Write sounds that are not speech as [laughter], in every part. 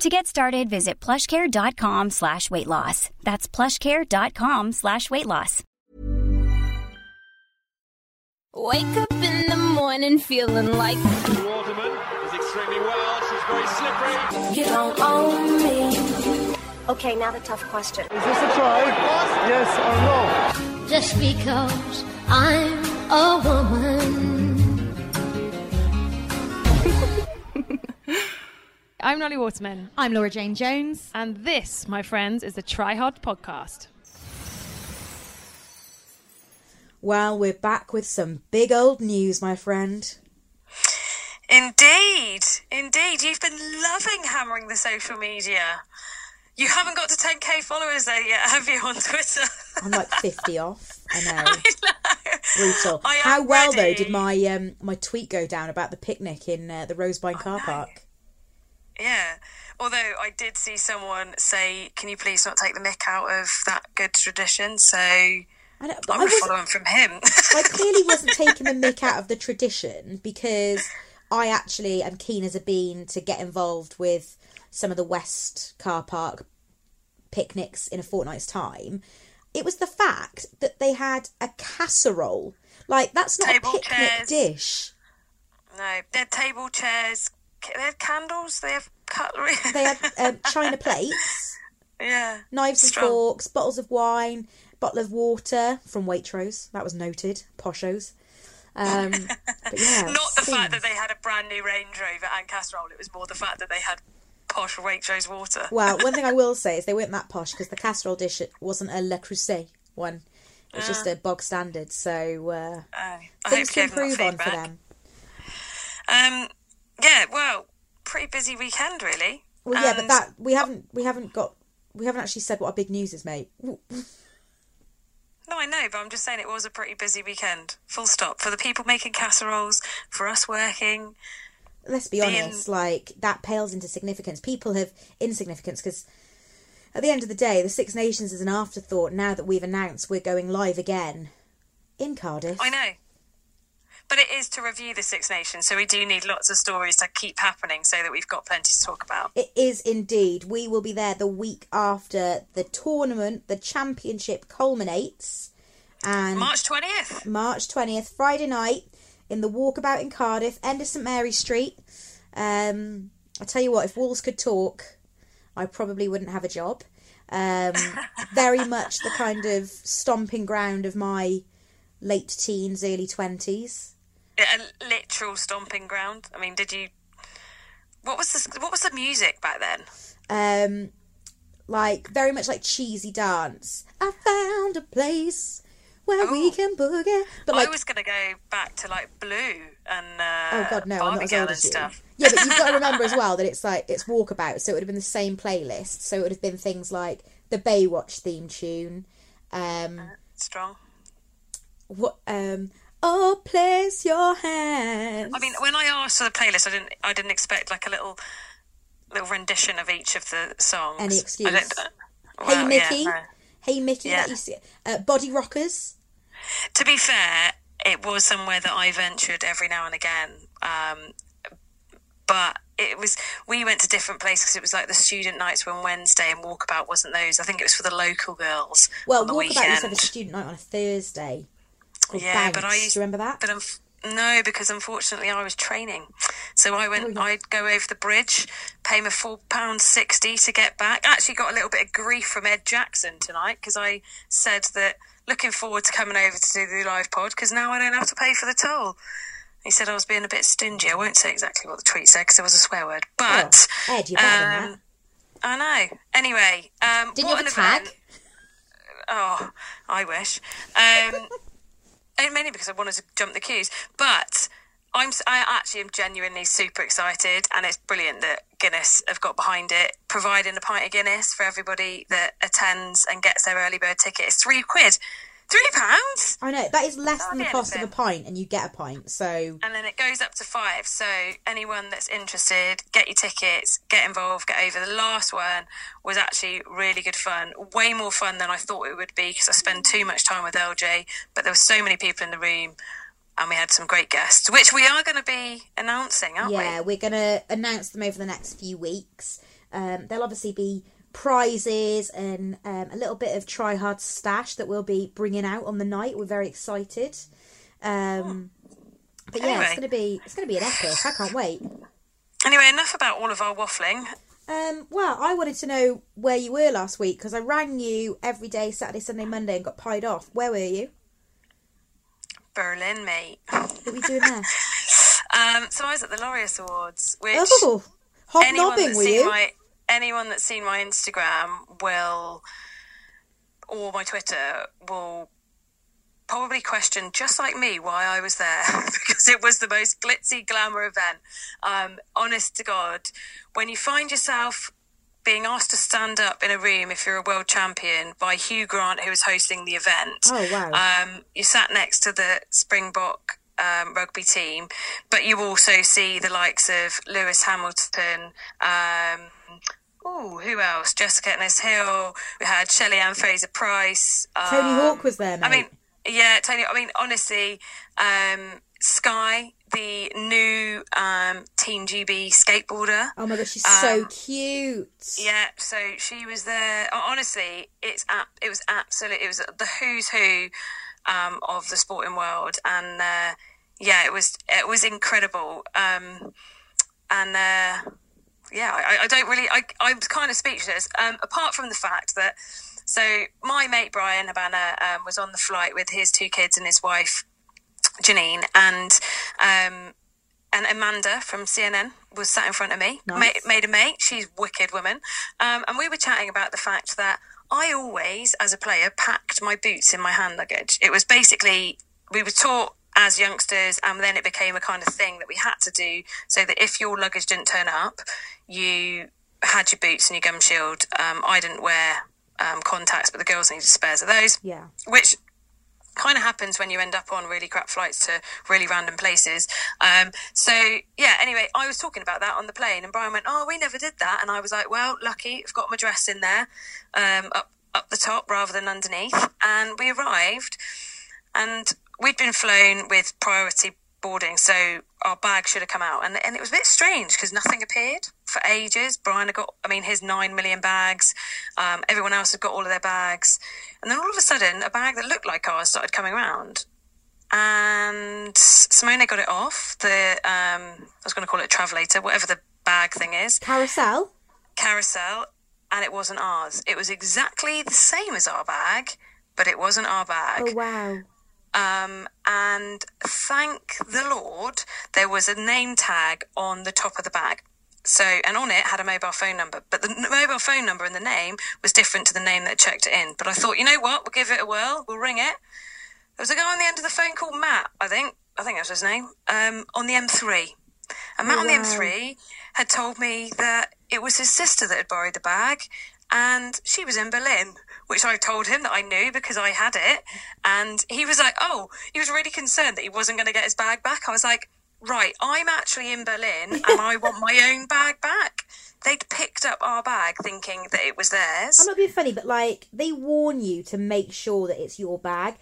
To get started, visit plushcare.com slash weight loss. That's plushcare.com slash weight loss. Wake up in the morning feeling like Waterman is extremely well. She's very slippery. you don't own me. Okay, now the tough question. Is this a try? Yes or no? just because I'm a woman. I'm Nolly Waterman, I'm Laura Jane Jones. and this, my friends, is the Try Hard podcast. Well, we're back with some big old news, my friend. Indeed, indeed. You've been loving hammering the social media. You haven't got to 10k followers there yet, have you, on Twitter? [laughs] I'm like 50 off. I know. [laughs] I know. Brutal. I How well though did my um my tweet go down about the picnic in uh, the Rosebine car park? Yeah. Although I did see someone say, "Can you please not take the mick out of that good tradition?" So I'm I know, I, gonna follow from him. I [laughs] clearly wasn't taking the mick out of the tradition because I actually am keen as a bean to get involved with some of the West car park picnics in a fortnight's time. It was the fact that they had a casserole. Like that's not Table a picnic chairs. dish. no, they're table chairs. They have candles. They have cutlery. [laughs] They had um, [laughs] china plates, yeah. knives and forks, bottles of wine, bottle of water from Waitrose. That was noted. Poshos. Um, but [laughs] yeah, Not the fact that they had a brand new Range Rover and casserole. It was more the fact that they had posh Waitrose water. Well, one thing I will say is they weren't that posh because the casserole dish wasn't a Le Creuset one. It It's just a bog standard. So uh, I things to you gave them that improve on for them. Um, yeah, well, pretty busy weekend, really. Well, yeah, but um, that we haven't we haven't got we haven't actually said what our big news is, mate. No, I know, but I'm just saying it was a pretty busy weekend. Full stop. For the people making casseroles, for us working. let's be Being- honest, like that pales into significance. People have insignificance because at the end of the day, the Six Nations is an afterthought now that we've announced we're going live again in Cardiff. I know. But it is to review the Six Nations, so we do need lots of stories to keep happening so that we've got plenty to talk about. It is indeed. We will be there the week after the tournament, the championship culminates, and March 20th. March 20th, Friday night, in the walkabout in Cardiff, end of St Mary Street. Um, I tell you what, if walls could talk, I probably wouldn't have a job. Um, [laughs] very much the kind of stomping ground of my late teens, early 20s. A literal stomping ground. I mean, did you. What was the what was the music back then? Um, like, very much like cheesy dance. I found a place where we Oh. can boogie. But like, I was going to go back to like Blue and uh, Oh god, no, I'm not as old as you. stuff. Yeah, but you've got to remember as [laughs] well that it's like it's walkabout, so it would have been the same playlist. So it would have been things like the Baywatch theme tune, um, Strong. what, um, oh, place your hands. I mean, when I asked for the playlist, I didn't. I didn't expect like a little, little rendition of each of the songs. Any I excuse. hey well, Mickey, yeah, no. hey Mickey, Yeah. that you see, uh, Body Rockers. To be fair, it was somewhere that I ventured every now and again. Um, but it was we went to different places because it was like the student nights were on Wednesday and walkabout wasn't those. I think it was for the local girls Well, walkabout weekend. used to have a student night on a Thursday. Called Yeah, but I used- Do you remember that? But unf- no, because unfortunately I was training, so I went. Oh, yeah. I'd go over the bridge, pay my four pound sixty to get back. I Actually, got a little bit of grief from Ed Jackson tonight because I said that looking forward to coming over to do the live pod because now I don't have to pay for the toll. He said I was being a bit stingy. I won't say exactly what the tweet said because there was a swear word. But oh, Ed, you're better um, that. I know. Anyway, um, did you have a tag? Event. Oh, I wish. Um, [laughs] mainly because I wanted to jump the queues, but I'm I actually am genuinely super excited, and it's brilliant that Guinness have got behind it, providing a pint of Guinness for everybody that attends and gets their early bird ticket. It's three quid. Three pounds? I know that is less than the cost of a pint, and you get a pint. So and then it goes up to five. So anyone that's interested, get your tickets, get involved, get over. The last one was actually really good fun, way more fun than I thought it would be because I spend too much time with LJ. But there were so many people in the room and we had some great guests, which we are going to be announcing, aren't yeah, we? Yeah, we're going to announce them over the next few weeks. Um, there'll obviously be prizes and um, a little bit of try hard stash that we'll be bringing out on the night. We're very excited. Um, but yeah, anyway. it's going to be it's going to be an epic. I can't wait. Anyway, enough about all of our waffling. Um, well, I wanted to know where you were last week because I rang you every day, Saturday, Sunday, Monday, and got pied off. Where were you? Berlin, mate. What were you doing there? [laughs] um, so I was at the Laureus Awards, which oh, hobnobbing were you? My, anyone that's seen my Instagram will, or my Twitter will probably question, just like me, why I was there [laughs] because it was the most glitzy glamour event. Um, honest to God, when you find yourself being asked to stand up in a room if you're a world champion by Hugh Grant, who was hosting the event. Oh wow! Um, you sat next to the Springbok um, rugby team, but you also see the likes of Lewis Hamilton. Um, oh, who else? Jessica Ennis Hill. We had Shelly-Ann Fraser-Pryce. Tony Hawk was there. Mate. I mean, yeah, Tony. I mean, honestly, um, Sky the new um, Team GB skateboarder. Oh my gosh, she's um, so cute. Yeah, so she was there. Honestly, it's it was absolutely it was the who's who um, of the sporting world, and uh, yeah, it was it was incredible. Um, and uh, yeah, I, I, don't really. I I was kind of speechless. Um, apart from the fact that. So my mate Bryan Habana um, was on the flight with his two kids and his wife Janine, and um, and Amanda from CNN was sat in front of me, nice. made, made a mate. She's wicked woman, um, and we were chatting about the fact that I always, as a player, packed my boots in my hand luggage. It was basically we were taught as youngsters, and then it became a kind of thing that we had to do, so that if your luggage didn't turn up, you had your boots and your gum shield. Um, I didn't wear um, contacts, but the girls needed spares of those. Yeah. Which kind of happens when you end up on really crap flights to really random places. Um, so yeah, anyway, I was talking about that on the plane, and Bryan went, "Oh, we never did that," and I was like, "Well, lucky, I've got my dress in there, um, up up the top rather than underneath." And we arrived, and we'd been flown with priority boarding, so our bag should have come out, and and it was a bit strange because nothing appeared for ages. Bryan had got, I mean, his nine million bags. Um, everyone else had got all of their bags, and then all of a sudden, a bag that looked like ours started coming around, and Simone got it off the. Um, I was going to call it a travelator, whatever the bag thing is. Carousel. Carousel, and it wasn't ours. It was exactly the same as our bag, but it wasn't our bag. Oh wow. Um, and thank the Lord, there was a name tag on the top of the bag. So, and on it had a mobile phone number, but the mobile phone number and the name was different to the name that checked it in. But I thought, you know what, we'll give it a whirl, we'll ring it. There was a guy on the end of the phone called Matt, I think, I think that was his name, um, on the M3. And Matt oh, on the M3 had told me that it was his sister that had borrowed the bag and she was in Berlin which I told him that I knew because I had it. And he was like, oh, he was really concerned that he wasn't going to get his bag back. I was like, right, I'm actually in Berlin [laughs] and I want my own bag back. They'd picked up our bag thinking that it was theirs. I'm not being funny, but like, they warn you to make sure that it's your bag.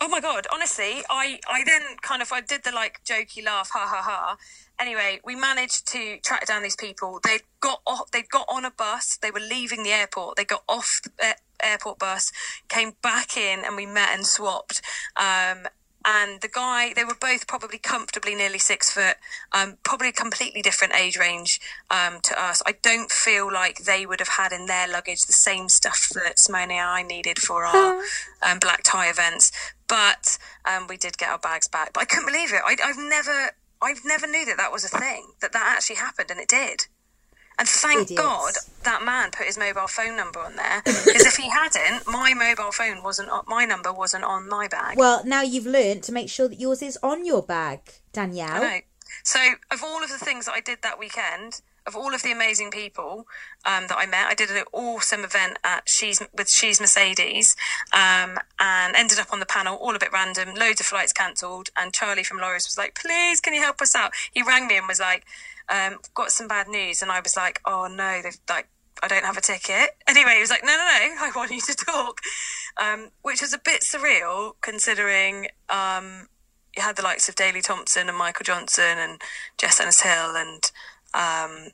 Oh my god! Honestly, I I then kind of I did the like jokey laugh, ha ha ha, anyway, we managed to track down these people. They got off, they got on a bus. They were leaving the airport. They got off the airport bus, came back in, and we met and swapped. Um, and the guy, they were both probably comfortably nearly six foot, um, probably a completely different age range um, to us. I don't feel like they would have had in their luggage the same stuff that Simone and I needed for our um, black tie events, but um, we did get our bags back. But I couldn't believe it. I, I've never, I've never knew that that was a thing, that that actually happened, and it did. And thank Idiots. God that man put his mobile phone number on there, because if he hadn't, my mobile phone wasn't, my number wasn't on my bag. Well, now you've learned to make sure that yours is on your bag, Danielle. I. So, of all of the things that I did that weekend, of all of the amazing people um, that I met, I did an awesome event at She's with She's Mercedes, um, and ended up on the panel, all a bit random, loads of flights cancelled, and Charlie from Laureus was like, "Please, can you help us out?" He rang me and was like, um, "Got some bad news," and I was like, "Oh no, they've like." I don't have a ticket. [laughs] Anyway, he was like, no, no, no, I want you to talk. Um, which was a bit surreal considering um, you had the likes of Daley Thompson and Michael Johnson and Jess Ennis Hill and um,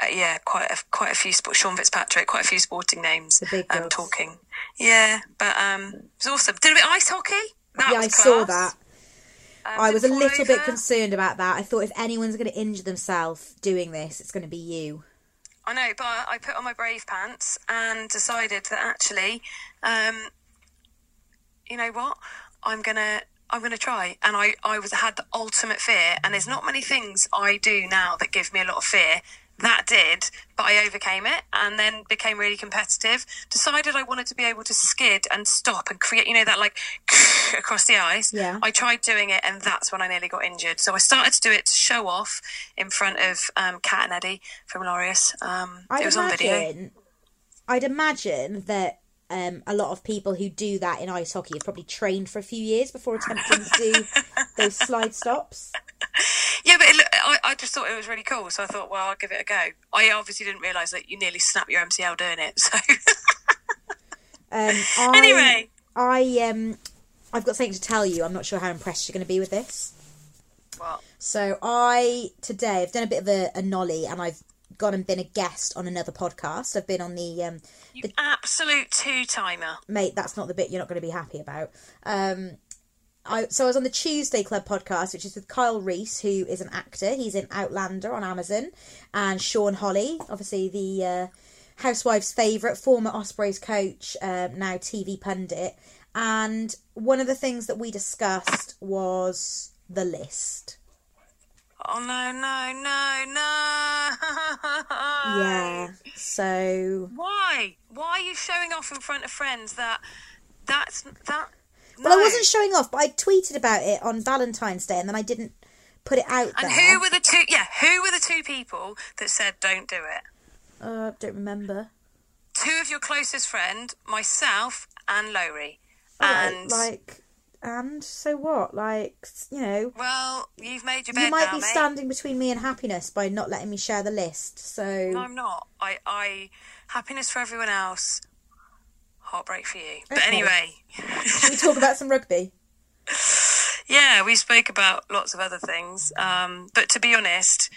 uh, yeah, quite a, quite a few sport, Sean Fitzpatrick, quite a few sporting names The big um, talking. Yeah, but um, it was awesome. Did a bit of ice hockey. That yeah, I saw that. Um, I was a little bit concerned about that. I thought if anyone's going to injure themselves doing this, it's going to be you. I know, but I put on my brave pants and decided that actually, um, you know what, I'm gonna I'm gonna try. And I I was had the ultimate fear, and there's not many things I do now that give me a lot of fear. That did, but I overcame it and then became really competitive. Decided I wanted to be able to skid and stop and create, you know, that like [laughs] across the ice. Yeah. I tried doing it, and that's when I nearly got injured. So I started to do it to show off in front of um, Kat and Eddie from Laureus. Um, I'd it was on video. I'd imagine that um, a lot of people who do that in ice hockey have probably trained for a few years before attempting to do those [laughs] slide stops. Yeah, but it, I, I just thought it was really cool, so I thought, well, I'll give it a go. I obviously didn't realise that you nearly snap your MCL doing it. So Um, [laughs] I, Anyway. I um, I've got something to tell you. I'm not sure how impressed you're going to be with this. Well, So I today I've done a bit of a, a nolly, and I've gone and been a guest on another podcast. I've been on the um, you absolute two timer. mate. That's not the bit you're not going to be happy about. Um, I so I was on the Tuesday Club podcast, which is with Kyle Rees, who is an actor. He's in Outlander on Amazon, and Sean Holley, obviously the uh, Housewives' favourite, former Ospreys coach, um, now TV pundit. And one of the things that we discussed was the list. Oh no, no, no, no! Yeah. So Why? Why are you showing off in front of friends that that's that? Well, I wasn't showing off, but I tweeted about it on Valentine's Day, and then I didn't put it out And there. who were the two? Yeah, who were the two people that said don't do it? Uh, don't remember. Two of your closest friend, myself, and Lowry. And like, and so what? Like, you know, well, you've made your bed you might now, be mate. standing between me and happiness by not letting me share the list. So No, I'm not. I, I happiness for everyone else, heartbreak for you. But Okay. anyway, should we talk about some rugby? [laughs] yeah, we spoke about lots of other things. Um, but to be honest,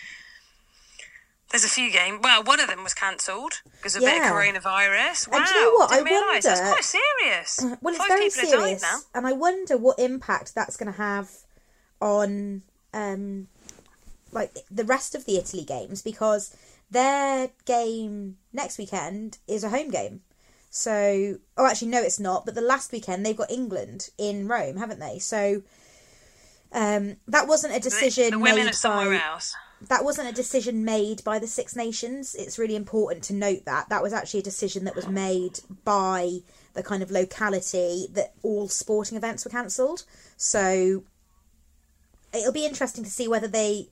there's a few games. Well, one of them was cancelled because of a bit of coronavirus. Wow, And do you know what? Didn't I realise. That's quite serious. Well, it's Five very people have died serious, now. and I wonder what impact that's going to have on, um, like the rest of the Italy games because their game next weekend is a home game. So, oh, actually, no, it's not. But the last weekend they've got England in Rome, haven't they? So, um, that wasn't a decision the women made are somewhere by else. That wasn't a decision made by the Six Nations. It's really important to note that that was actually a decision that was made by the kind of locality that all sporting events were cancelled. So it'll be interesting to see whether they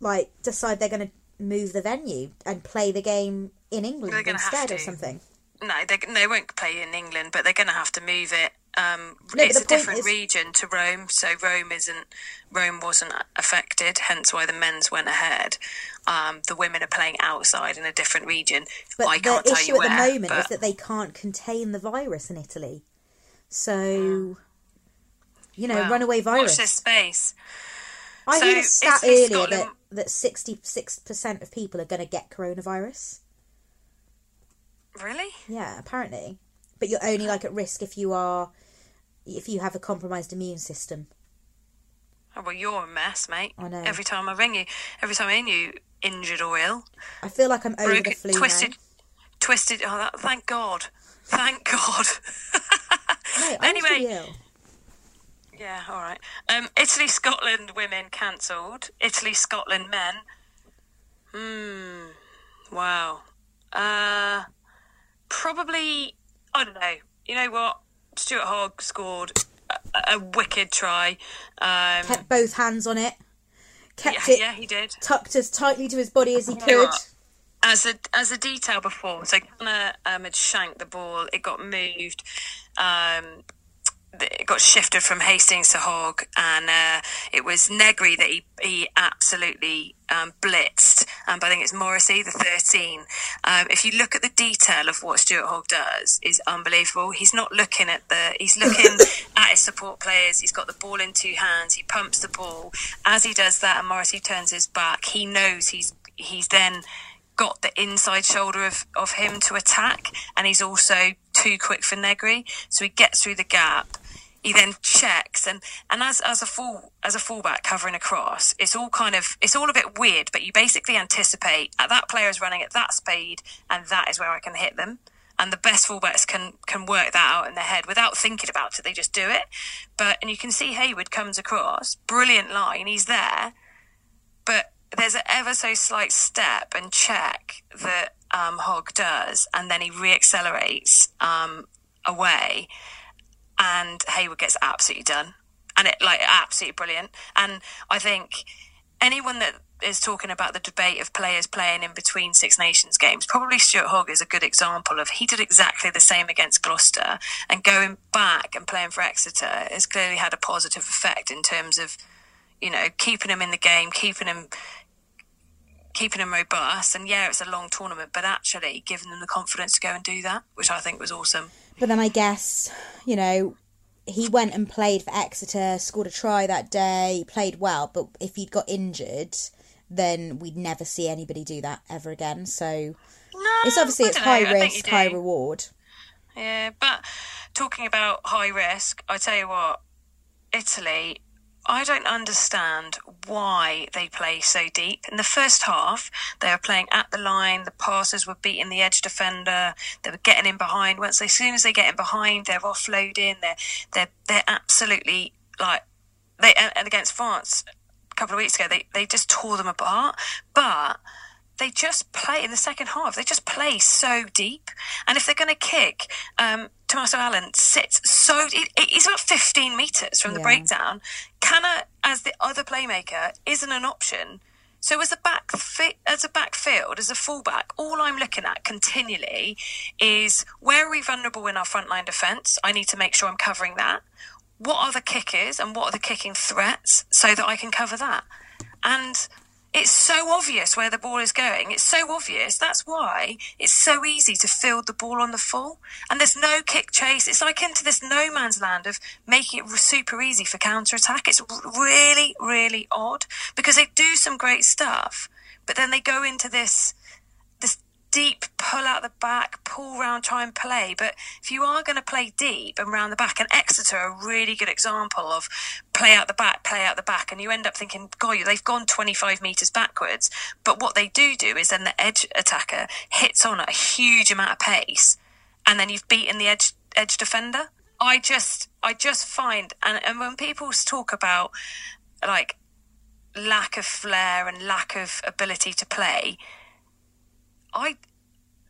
like decide they're going to move the venue and play the game in England They're gonna have instead or something. No, they, they won't play in England, but they're going to have to move it. Um, No, it's a different is- region to Rome, so Rome isn't Rome wasn't affected. Hence why the men's went ahead. Um, the women are playing outside in a different region. But I the can't tell issue you at where. the moment but is that they can't contain the virus in Italy. So, you know, well, runaway virus. Watch this space. I So heard a stat earlier Scotland- that that sixty six percent of people are going to get coronavirus. Really? Yeah, apparently, but you're only like at risk if you are if you have a compromised immune system. Oh, well, you're a mess, mate. I know. Every time I ring you, every time I hear you injured or ill, I feel like I'm over broken- the flu twisted, now. twisted. Oh, that, thank God, thank God. [laughs] Anyway, yeah, all right. Um, Italy, Scotland women cancelled. Italy, Scotland men. Hmm. Wow. Uh, probably. I don't know. You know what? Stuart Hogg scored a, a wicked try. Um, Kept both hands on it. Kept yeah, it yeah, he did. tucked as tightly to his body as he could. As a as a detail before, so Gunnar um, had shanked the ball. It got moved. Um, it got shifted from Hastings to Hogg, and uh, it was Negri that he he absolutely um, blitzed. Um, but I think it's Morisi, the thirteen. Um, if you look at the detail of what Stuart Hogg does, is unbelievable. He's not looking at the. He's looking [laughs] at his support players. He's got the ball in two hands. He pumps the ball. As he does that, and Morisi turns his back, he knows he's he's then got the inside shoulder of, of him to attack, and he's also too quick for Negri. So he gets through the gap. He then checks, and, and as as a full as a fullback covering across, it's all kind of it's all a bit weird. But you basically anticipate that player is running at that speed, and that is where I can hit them. And the best fullbacks can can work that out in their head without thinking about it. They just do it. But and you can see Hayward comes across, brilliant line. He's there, but there's an ever so slight step and check that um, Hogg does, and then he reaccelerates um, away, and Hayward gets absolutely done, and it like absolutely brilliant. And I think anyone that is talking about the debate of players playing in between Six Nations games, probably Stuart Hogg is a good example of he did exactly the same against Gloucester, and going back and playing for Exeter has clearly had a positive effect in terms of you know, keeping him in the game, keeping him keeping him robust. And yeah, it's a long tournament, but actually giving them the confidence to go and do that, which I think was awesome. But then I guess, you know, he went and played for Exeter, scored a try that day, played well. But if he'd got injured, then we'd never see anybody do that ever again. So No, it's obviously it's don't know. high risk, high reward. Yeah, but talking about high risk, I tell you what, Italy, I don't understand why they play so deep. In the first half, they were playing at the line, the passes were beating the edge defender, they were getting in behind. Once as soon as they get in behind, they're offloading, they're they're they're absolutely like they and and against France a couple of weeks ago, they, they just tore them apart. But they just play in the second half. They just play so deep. And if they're going to kick, um, Tommaso Allan sits so. It, he's about 15 metres from the Yeah. breakdown. Canna, as the other playmaker, isn't an option. So as a back fi- as a backfield, as a fullback, all I'm looking at continually is where are we vulnerable in our frontline defence? I need to make sure I'm covering that. What are the kickers and what are the kicking threats so that I can cover that? And it's so obvious where the ball is going. It's so obvious. That's why it's so easy to field the ball on the full. And there's no kick chase. It's like into this no man's land of making it super easy for counter attack. It's really, really odd because they do some great stuff, but then they go into this deep pull out the back, pull round, try and play. But if you are going to play deep and round the back, and Exeter are a really good example of play out the back, play out the back, and you end up thinking, God, they've gone 25 metres backwards. But what they do do is then the edge attacker hits on at a huge amount of pace, and then you've beaten the edge edge defender. I just, I just find, and, and when people talk about like lack of flair and lack of ability to play, I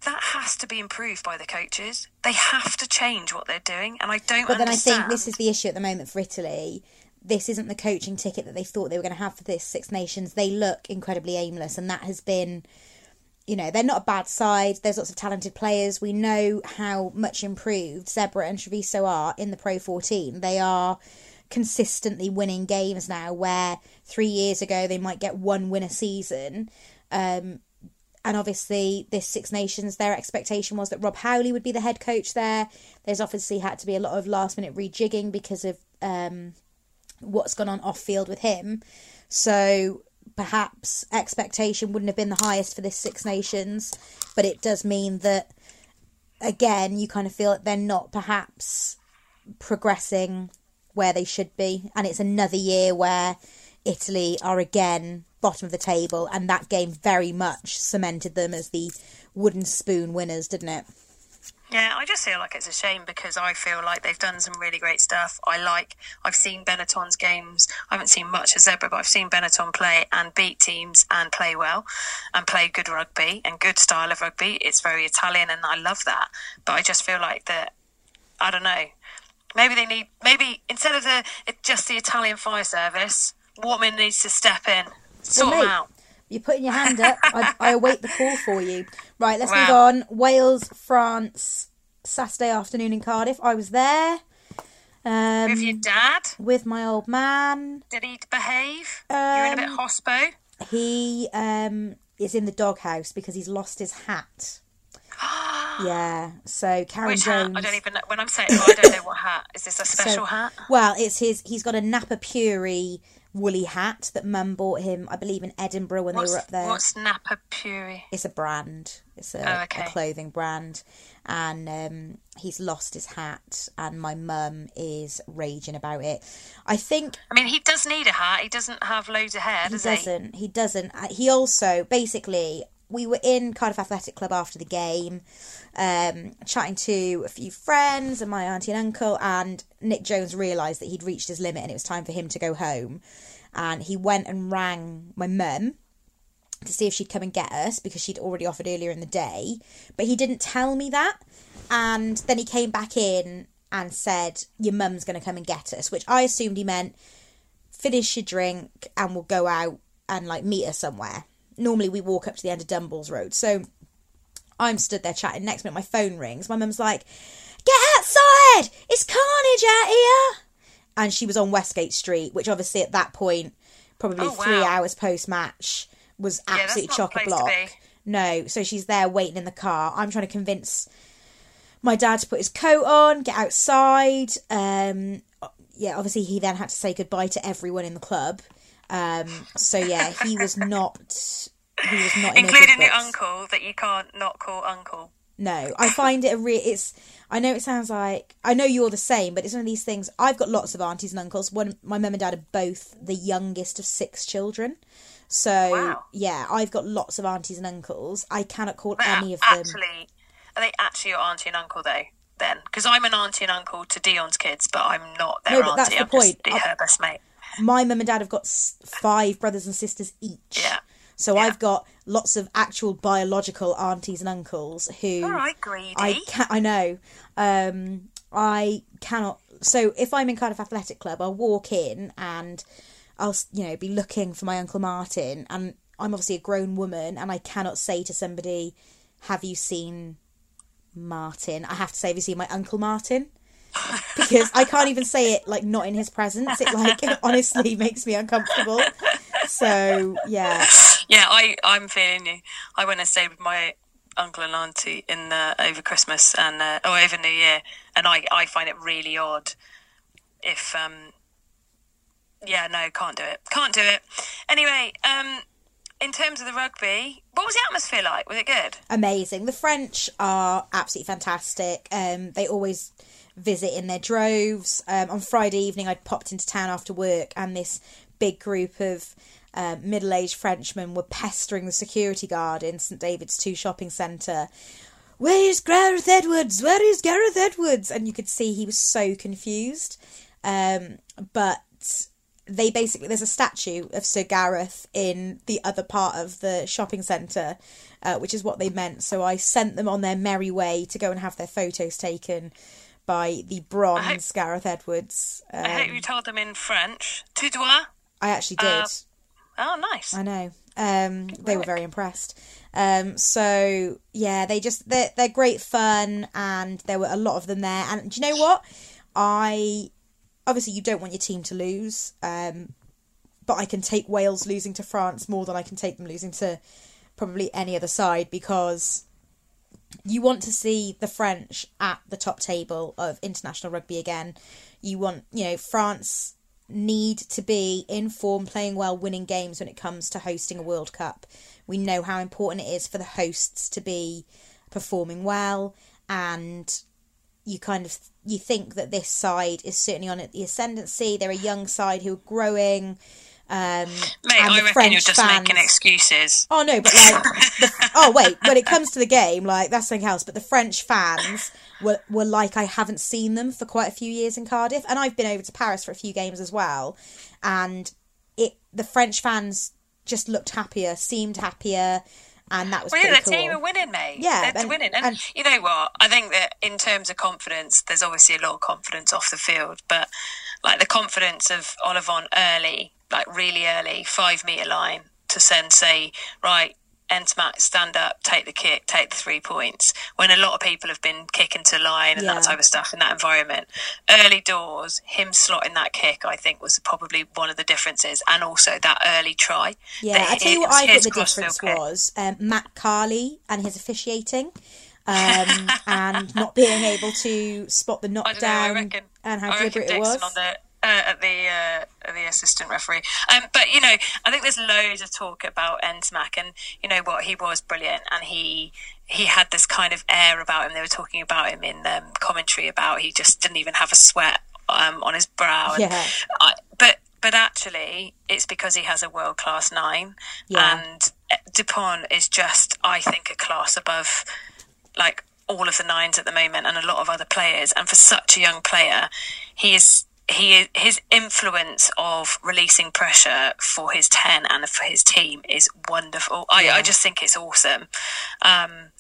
that has to be improved by the coaches. They have to change what they're doing, and I don't. But then I think this is the issue at the moment for Italy. This isn't the coaching ticket that they thought they were going to have for this Six Nations. They look incredibly aimless, and that has been, you know, they're not a bad side. There's lots of talented players. We know how much improved Zebre and Treviso are in the Pro 14. They are consistently winning games now, where three years ago they might get one win a season. Um, and obviously, this Six Nations, their expectation was that Rob Howley would be the head coach there. There's obviously had to be a lot of last minute rejigging because of um, what's gone on off field with him. So perhaps expectation wouldn't have been the highest for this Six Nations, but it does mean that, again, you kind of feel that they're not perhaps progressing where they should be, and it's another year where Italy are again bottom of the table, and that game very much cemented them as the wooden spoon winners, didn't it? Yeah, I just feel like it's a shame because I feel like they've done some really great stuff. I like, I've seen Benetton's games. I haven't seen much of Zebre, but I've seen Benetton play and beat teams and play well and play good rugby and good style of rugby. It's very Italian and I love that. But I just feel like that, I don't know. Maybe they need, maybe instead of the just the Italian fire service, Waterman needs to step in, sort well, them out. You're putting your hand up. I, I, await the call for you. Right, let's wow. move on. Wales, France, Saturday afternoon in Cardiff. I was there. Um, with your dad? With my old man. Did he behave? Um, You're in a bit um, hospo? He um, is in the doghouse because he's lost his hat. [gasps] yeah, so Karen Which Jones. Hat? I don't even know. When I'm saying oh, I don't know what hat. Is this a [laughs] special so, hat? Well, it's his. He's got a Napapijri woolly hat that Mum bought him, I believe, in Edinburgh when what's, they were up there. What's Napa Puri? It's a brand. It's a, oh, okay. a clothing brand, and um, he's lost his hat, and my mum is raging about it. I think. I mean, he does need a hat. He doesn't have loads of hair, he? Doesn't. He, he doesn't. Uh, he also basically. We were in Cardiff Athletic Club after the game, um, chatting to a few friends and my auntie and uncle, and Nick Jones realised that he'd reached his limit and it was time for him to go home and he went and rang my mum to see if she'd come and get us because she'd already offered earlier in the day. But he didn't tell me that. And then he came back in and said, Your mum's going to come and get us, which I assumed he meant finish your drink and we'll go out and like meet her somewhere. Normally we walk up to the end of Dumballs Road. So I'm stood there chatting. Next minute my phone rings. My mum's like, Get outside! It's carnage out here! and she was on Westgate Street, which obviously at that point, probably oh, wow. three hours post match, was absolutely yeah, chock a block. No, so she's there waiting in the car. I'm trying to convince my dad to put his coat on, get outside. Um, yeah, obviously he then had to say goodbye to everyone in the club. Um, so yeah, he was not. He was not including the uncle that you can't not call uncle. No, I find it a real. It's. I know it sounds like I know you're the same, but it's one of these things. I've got lots of aunties and uncles. One, my mum and dad are both the youngest of six children, so wow. yeah, I've got lots of aunties and uncles. I cannot call They're any of them. Actually, are they actually your auntie and uncle though? Then, because I'm an auntie and uncle to Dion's kids, but I'm not their no, auntie. That's the I'm point. just her best mate. My mum and dad have got five brothers and sisters each. Yeah. So yeah. I've got lots of actual biological aunties and uncles who All right, greedy. I can I know. Um, I cannot. So if I'm in Cardiff Athletic Club, I'll walk in and I'll you know be looking for my uncle Martin, and I'm obviously a grown woman, and I cannot say to somebody, "Have you seen Martin?" I have to say, "Have you seen my uncle Martin?" Because I can't even say it like not in his presence. It like it [laughs] honestly makes me uncomfortable. So yeah, yeah, I I'm feeling you. I went and stayed with my uncle and auntie in uh, over Christmas and uh, or over New Year, and I I find it really odd if um yeah no can't do it can't do it anyway um in terms of the rugby, what was the atmosphere like? Was it good? Amazing. The French are absolutely fantastic. Um, they always visit in their droves. Um, on Friday evening, I'd popped into town after work, and this big group of uh, middle aged Frenchmen were pestering the security guard in St David's 2 shopping centre. Where is Gareth Edwards? Where is Gareth Edwards? And you could see he was so confused. Um, but they basically, there's a statue of Sir Gareth in the other part of the shopping centre, uh, which is what they meant. So I sent them on their merry way to go and have their photos taken by the bronze hope, Gareth Edwards. Um, I hope you told them in French. Tout droit? I actually did. Uh, Oh, nice. I know. Um, they were very impressed. Um, so yeah, they just they're they're great fun, and there were a lot of them there. And do you know what? I obviously you don't want your team to lose, um, but I can take Wales losing to France more than I can take them losing to probably any other side because you want to see the French at the top table of international rugby again. You want, you know, France need to be in form, playing well, winning games when it comes to hosting a World Cup. We know how important it is for the hosts to be performing well, and you kind of you think that this side is certainly on the ascendancy. They're a young side who are growing. Um, Mate, I reckon French you're just fans... making excuses. Oh no, but like, the, [laughs] oh wait, when it comes to the game, like that's something else. But the French fans were were like I haven't seen them for quite a few years in Cardiff, and I've been over to Paris for a few games as well, and it the French fans just looked happier, seemed happier and that was well, yeah, the cool. team are winning, mate. Yeah, they're and, winning, and, and, you know what? I think that in terms of confidence, there's obviously a lot of confidence off the field, but like the confidence of Ollivon early, like really early, five meter line to send say right Ntamack stand up, take the kick, take the three points. When a lot of people have been kicking to line and yeah. that type of stuff in that environment, early doors, him slotting that kick, I think was probably one of the differences, and also that early try. Yeah, I tell you what, I think the difference was um, Matt Carley and his officiating. [laughs] um, and not being able to spot the knockdown and how deliberate it was uh, at the uh, the assistant referee. Um, but you know, I think there's loads of talk about Ntamack, and you know what, he was brilliant, and he he had this kind of air about him. They were talking about him in um, commentary about he just didn't even have a sweat um, on his brow. And yeah. I, but but actually, it's because he has a world class nine, yeah. and Dupont is just, I think, a class above like all of the nines at the moment, and a lot of other players. And for such a young player, he is he his influence of releasing pressure for his 10 and for his team is wonderful. I, yeah. I just think it's awesome. Um,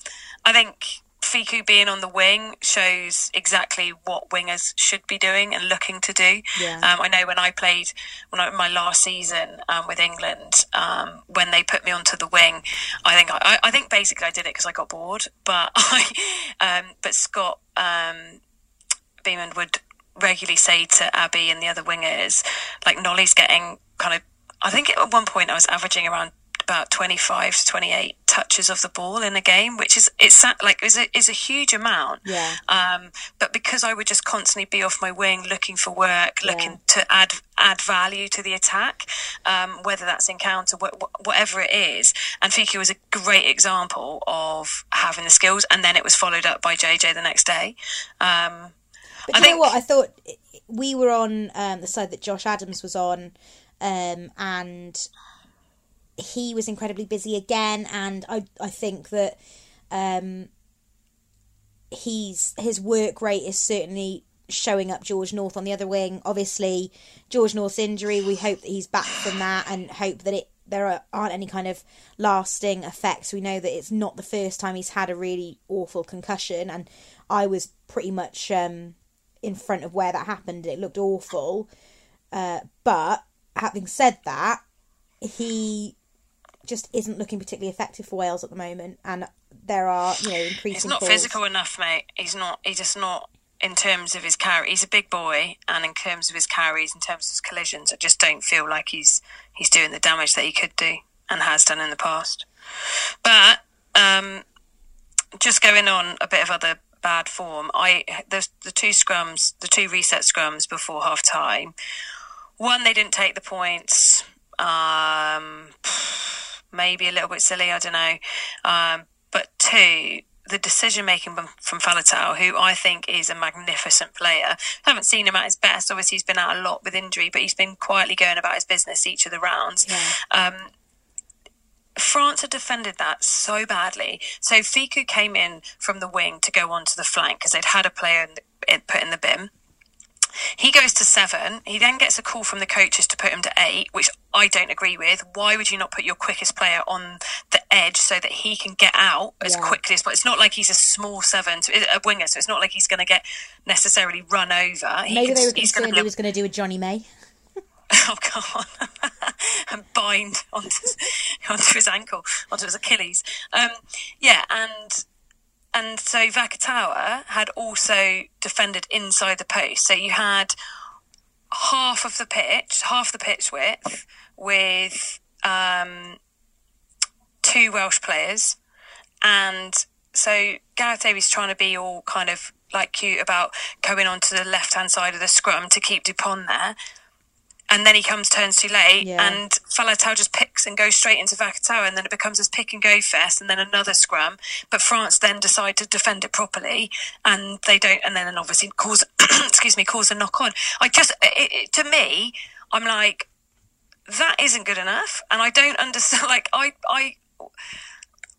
I think Fickou being on the wing shows exactly what wingers should be doing and looking to do. Yeah. Um, I know when I played when I, my last season um, with England, um, when they put me onto the wing, I think I, I think basically I did it because I got bored. But [laughs] I, um, but Scott um, Bemand would regularly say to Abby and the other wingers, like Nolly's getting kind of. I think at one point I was averaging around about 25 to 28 touches of the ball in a game, which is it's like is a, is a huge amount. Yeah. Um, but because I would just constantly be off my wing, looking for work, yeah. looking to add add value to the attack, um, whether that's encounter, wh- whatever it is. And Fickou was a great example of having the skills, and then it was followed up by JJ the next day. Um, but I you think... know what? I thought we were on um, the side that Josh Adams was on, um, and he was incredibly busy again. And I I think that um, he's his work rate is certainly showing up George North on the other wing. Obviously, George North's injury. We hope that he's back from that, and hope that it there are, aren't any kind of lasting effects. We know that it's not the first time he's had a really awful concussion, and I was pretty much um, in front of where that happened. It looked awful. Uh, but having said that, he just isn't looking particularly effective for Wales at the moment, and there are you know increasing. He's not falls. physical enough, mate. He's not. He's just not in terms of his carry. He's a big boy, and in terms of his carries, in terms of his collisions, I just don't feel like he's he's doing the damage that he could do and has done in the past. But um, just going on a bit of other bad form. I the the two scrums, the two reset scrums before half time. One, they didn't take the points. Um, maybe a little bit silly. I don't know. Um, but two, the decision making from Faletau, who I think is a magnificent player. I haven't seen him at his best. Obviously, he's been out a lot with injury, but he's been quietly going about his business each of the rounds. Yeah. Um, France had defended that so badly. So Fickou came in from the wing to go onto the flank because they'd had a player in the, put in the bin. He goes to seven. He then gets a call from the coaches to put him to eight, which I don't agree with. Why would you not put your quickest player on the edge so that he can get out as yeah. quickly as possible? It's not like he's a small seven, a winger, so it's not like he's going to get necessarily run over. He Maybe can, they were concerned he was going to do a Jonny May. [laughs] Oh God! [laughs] and bind onto [laughs] onto his ankle, onto his Achilles. Um, yeah, and and so Vakatawa had also defended inside the post. So you had half of the pitch, half the pitch width, with um, two Welsh players, and so Gareth Davies trying to be all kind of like cute about going onto the left hand side of the scrum to keep Dupont there and then he comes turns too late, Yeah. and Faletau just picks and goes straight into Vakatawa, and then it becomes this pick and go fest, and then another scrum. But France then decide to defend it properly, and they don't, and then obviously cause [coughs] excuse me cause a knock on. I just it, it, to me, I'm like that isn't good enough, and I don't [laughs] understand. Like I I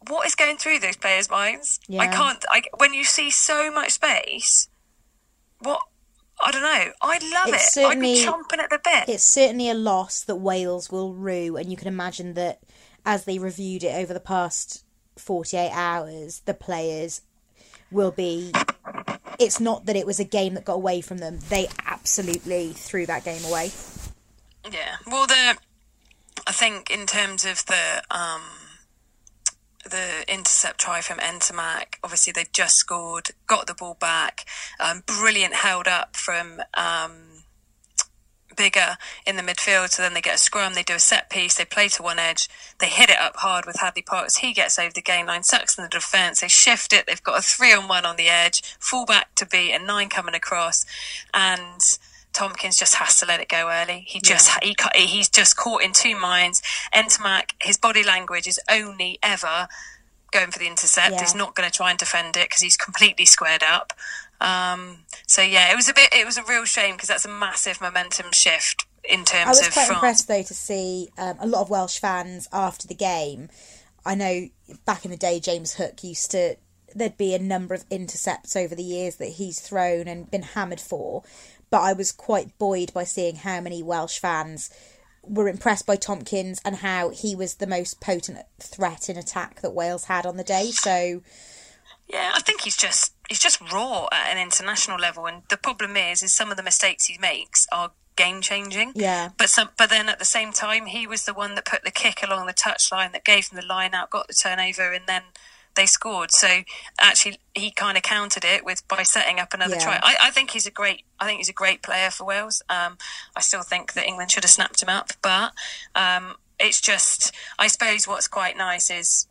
what is going through those players' minds? I can't. I, when you see so much space, what I don't know. I love It's it. I'd be chomping at the bit. It's certainly a loss that Wales will rue, and you can imagine that as they reviewed it over the past 48 hours, the players will be. It's not that it was a game that got away from them, they absolutely threw that game away. Yeah. Well, the I think in terms of the um the intercept try from Ntamack, obviously they just scored, got the ball back, um, brilliant held up from um, Biggar in the midfield. So then they get a scrum, they do a set piece, they play to one edge, they hit it up hard with Hadleigh Parkes. He gets over the game line, sucks in the defence. They shift it. They've got a three on one on the edge, full back to beat, and nine coming across, and. Tompkins just has to let it go early. He just he he's just caught in two minds. Ntamack, his body language is only ever going for the intercept. Yeah. He's not going to try and defend it because he's completely squared up. Um, so yeah, it was a bit. It was a real shame because that's a massive momentum shift in terms. I was of quite France. impressed though to see um, a lot of Welsh fans after the game. I know back in the day, James Hook used to. There'd be a number of intercepts over the years that he's thrown and been hammered for, but I was quite buoyed by seeing how many Welsh fans were impressed by Tompkins and how he was the most potent threat in attack that Wales had on the day. So Yeah, I think he's just he's just raw at an international level, and the problem is, is some of the mistakes he makes are game changing. Yeah. But some, but then at the same time, he was the one that put the kick along the touchline that gave them the line out, got the turnover, and then they scored. So actually, he kind of countered it with by setting up another Yeah. try. I, I think he's a great. I think he's a great player for Wales. Um, I still think that England should have snapped him up, but um, it's just. I suppose what's quite nice is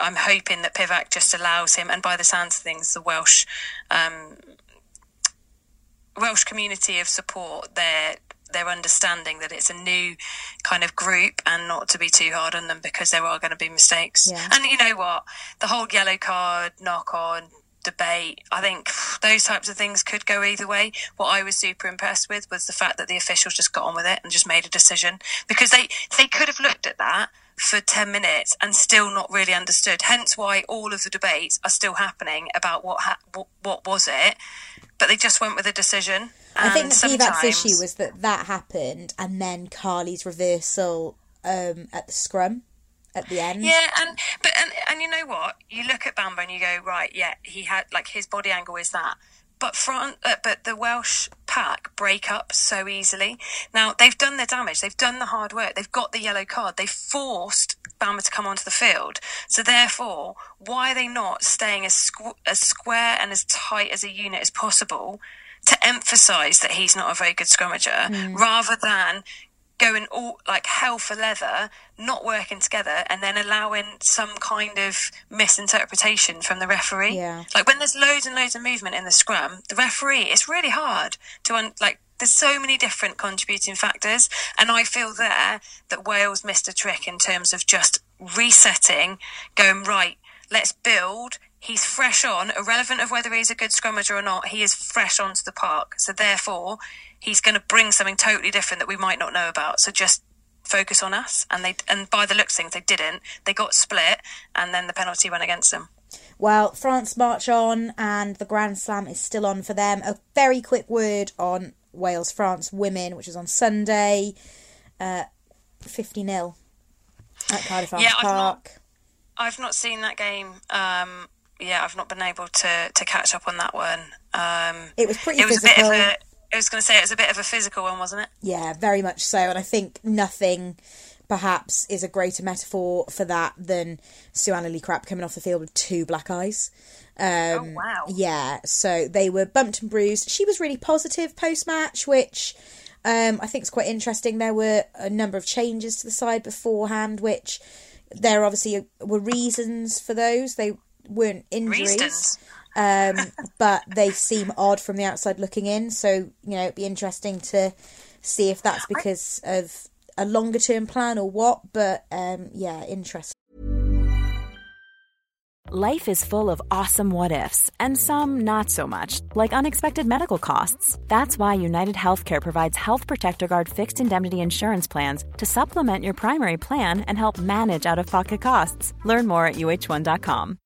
I'm hoping that Pivac just allows him, and by the sounds of things, the Welsh um, Welsh community of support, they're they're understanding that it's a new kind of group and not to be too hard on them because there are going to be mistakes. Yeah. And you know what, the whole yellow card knock on debate, I think those types of things could go either way. What I was super impressed with was the fact that the officials just got on with it and just made a decision because they they could have looked at that for 10 minutes and still not really understood hence why all of the debates are still happening about what ha- what, what was it but they just went with a decision I think Pivac's sometimes- issue was that that happened, and then Carly's reversal um, at the scrum at the end. Yeah, and but and and you know what? You look at Bamba and you go, right, yeah, he had like his body angle is that. But front, uh, but the Welsh pack break up so easily. Now they've done their damage. They've done the hard work. They've got the yellow card. They've forced Bamba to come onto the field. So therefore, why are they not staying as squ- as square and as tight as a unit as possible to emphasise that he's not a very good scrummager, mm. rather than going all like hell for leather, not working together, and then allowing some kind of misinterpretation from the referee. Yeah. Like when there's loads and loads of movement in the scrum, the referee, it's really hard to un- like. There's so many different contributing factors, and I feel there that Wales missed a trick in terms of just resetting, going right. Let's build. He's fresh on, irrelevant of whether he's a good scrummager or not. He is fresh onto the park, so therefore he's going to bring something totally different that we might not know about. So just focus on us. And they and by the looks of things, they didn't. They got split, and then the penalty went against them. Well, France march on, and the Grand Slam is still on for them. A very quick word on Wales France women, which is on Sunday, uh, 50 0 at Cardiff Arms Yeah, I've not- Park. I've not seen that game. Um, yeah, I've not been able to to catch up on that one. Um, It was pretty it was physical. a bit of a. I was going to say it was a bit of a physical one, wasn't it? Yeah, very much so. And I think nothing perhaps is a greater metaphor for that than Siwan Lillicrap coming off the field with two black eyes. Um, oh wow! Yeah, so they were bumped and bruised. She was really positive post match, which um, I think is quite interesting. There were a number of changes to the side beforehand, which there obviously were reasons for those. They weren't injuries. Reasons. um, [laughs] but they seem odd from the outside looking in. So you know, it'd be interesting to see if that's because of a longer term plan or what. But um, yeah, interesting. Life is full of awesome what ifs, and some not so much, like unexpected medical costs. That's why United Healthcare provides Health Protector Guard fixed indemnity insurance plans to supplement your primary plan and help manage out of pocket costs. Learn more at uh1.com.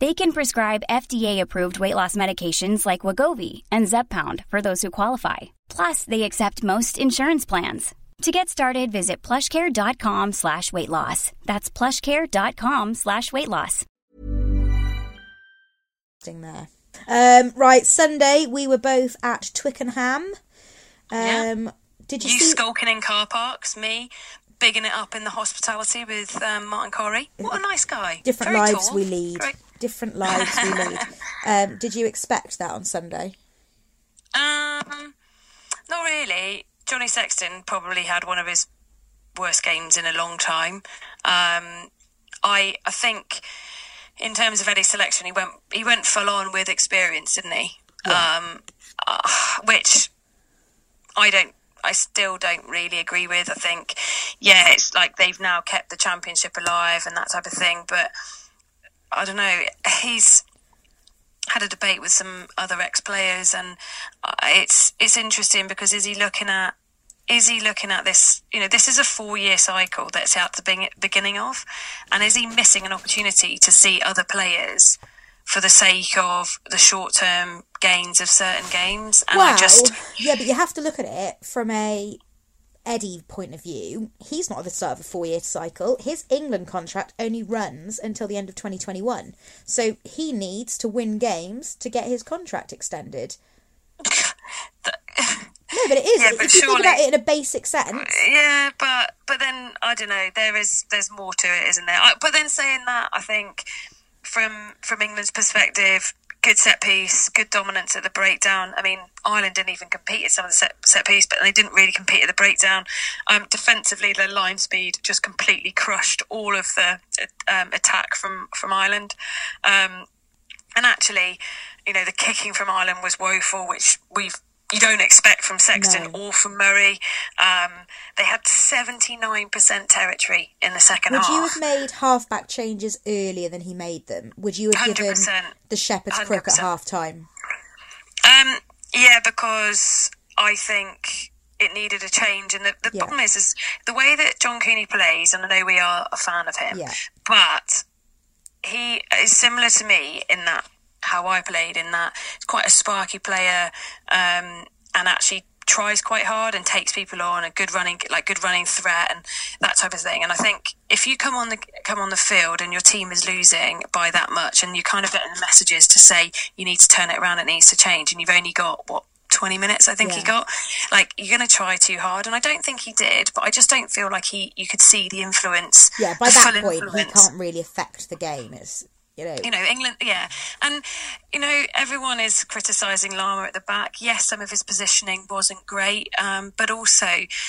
They can prescribe FDA-approved weight loss medications like Wegovy and Zepbound for those who qualify. Plus, they accept most insurance plans. To get started, visit plushcare.com slash weight loss. That's plushcare.com slash weight loss. There. Um, right, Sunday we were both at Twickenham. Um, Yeah. Did you, You see? skulking in car parks, me bigging it up in the hospitality with um, Martin Corry. What a nice guy. Different Very lives tall. we lead. Great. Different lives we lead. [laughs] Um, did you expect that on Sunday? Um, not really. Johnny Sexton probably had one of his worst games in a long time. Um, I I think in terms of Eddie's selection, he went he went full on with experience, didn't he? Um, uh, which I don't. I still don't really agree with. I think, yeah, it's like they've now kept the championship alive and that type of thing. But I don't know. He's had a debate with some other ex-players, and uh, it's it's interesting because is he looking at is he looking at this? You know, this is a four-year cycle that's at the beginning of, and is he missing an opportunity to see other players for the sake of the short-term gains of certain games? And well, I just yeah, but you have to look at it from a Eddie point of view. He's not at the start of a four-year cycle. His England contract only runs until the end of 2021, so he needs to win games to get his contract extended. [laughs] No, but it is. Yeah, but if you think surely- about it in a basic sense, Yeah, but but then I don't know. There is there's more to it, isn't there? I, but then saying that, I think from from England's perspective, good set piece, good dominance at the breakdown. I mean, Ireland didn't even compete at some of the set, set piece, but they didn't really compete at the breakdown. Um, defensively, their line speed just completely crushed all of the um, attack from from Ireland. Um, and actually, you know, the kicking from Ireland was woeful, which we've you don't expect from Sexton or from Murray. Um, they had seventy nine percent territory in the second would half. Would you have made halfback changes earlier than he made them? Would you have given 100%. the Shepherd's crook at 100%. half time? Um, yeah, because I think it needed a change, and the, the Yeah. problem is, is the way that John Cooney plays, and I know we are a fan of him, Yeah. but he is similar to me in that how I played, in that. He's quite a sparky player, um, and actually tries quite hard and takes people on a good running like good running threat and that type of thing. And I think if you come on the come on the field and your team is losing by that much and you're kind of getting messages to say you need to turn it around it needs to change and you've only got what 20 minutes I think he got like you're going to try too hard. And I don't think he did but I just don't feel like he you could see the influence Yeah, by that point, he can't really affect the game. It's you know, you know, England, yeah. And, you know, everyone is criticising Larmour at the back. Yes, some of his positioning wasn't great, um, but also,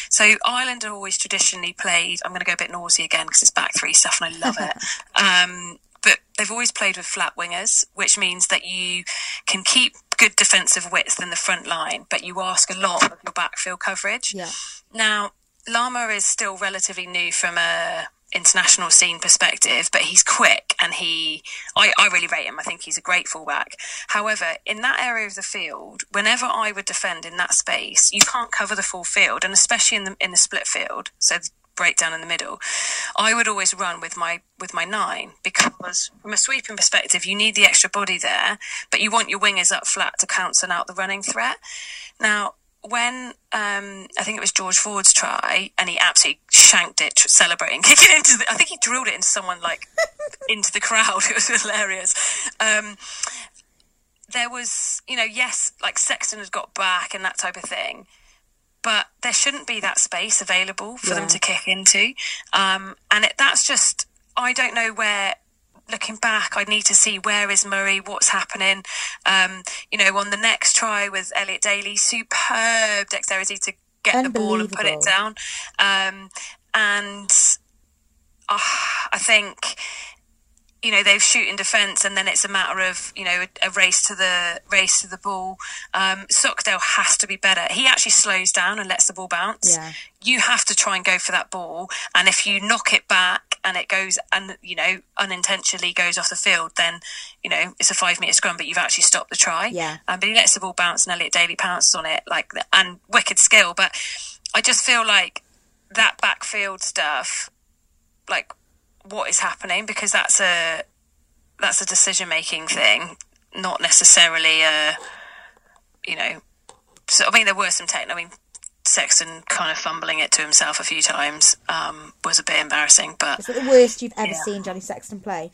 so Ireland are always traditionally played, I'm going to go a bit noisy again because it's back three stuff and I love it. [laughs] um, but they've always played with flat wingers, which means that you can keep good defensive width in the front line, but you ask a lot of your backfield coverage. yeah. Now, Larmour is still relatively new from a international scene perspective, but he's quick and he, I, I really rate him. I think he's a great fullback. However, in that area of the field, whenever I would defend in that space, you can't cover the full field, and especially in the in the split field. So breakdown in the middle. I would always run with my with my nine because from a sweeping perspective, you need the extra body there, but you want your wingers up flat to cancel out the running threat. Now, when um, I think it was George Ford's try, and he absolutely shanked it, celebrating, [laughs] kicking into the. I think he drilled it into someone like [laughs] into the crowd. [laughs] It was hilarious. Um, there was, you know, yes, like Sexton had got back and that type of thing, but there shouldn't be that space available for Yeah. them to kick into. Um, and it, that's just, I don't know where. Looking back, I need to see where is Murray, what's happening. Um, you know, on the next try with Elliot Daly, superb dexterity to get the ball and put it down. Um, and uh, I think you know they've shoot in defence and then it's a matter of you know a, a race to the race to the ball um Stockdale has to be better he actually slows down and lets the ball bounce Yeah. you have to try and go for that ball and if you knock it back and it goes and you know unintentionally goes off the field then you know it's a five metre scrum but you've actually stopped the try Yeah. um, but he lets the ball bounce and Elliot Daly pounces on it like and wicked skill but I just feel like that backfield stuff like what is happening because that's a that's a decision making thing, not necessarily a you know. So I mean, there were some technical. I mean, Sexton kind of fumbling it to himself a few times um, was a bit embarrassing, but Is that the worst you've ever Yeah. seen Johnny Sexton play?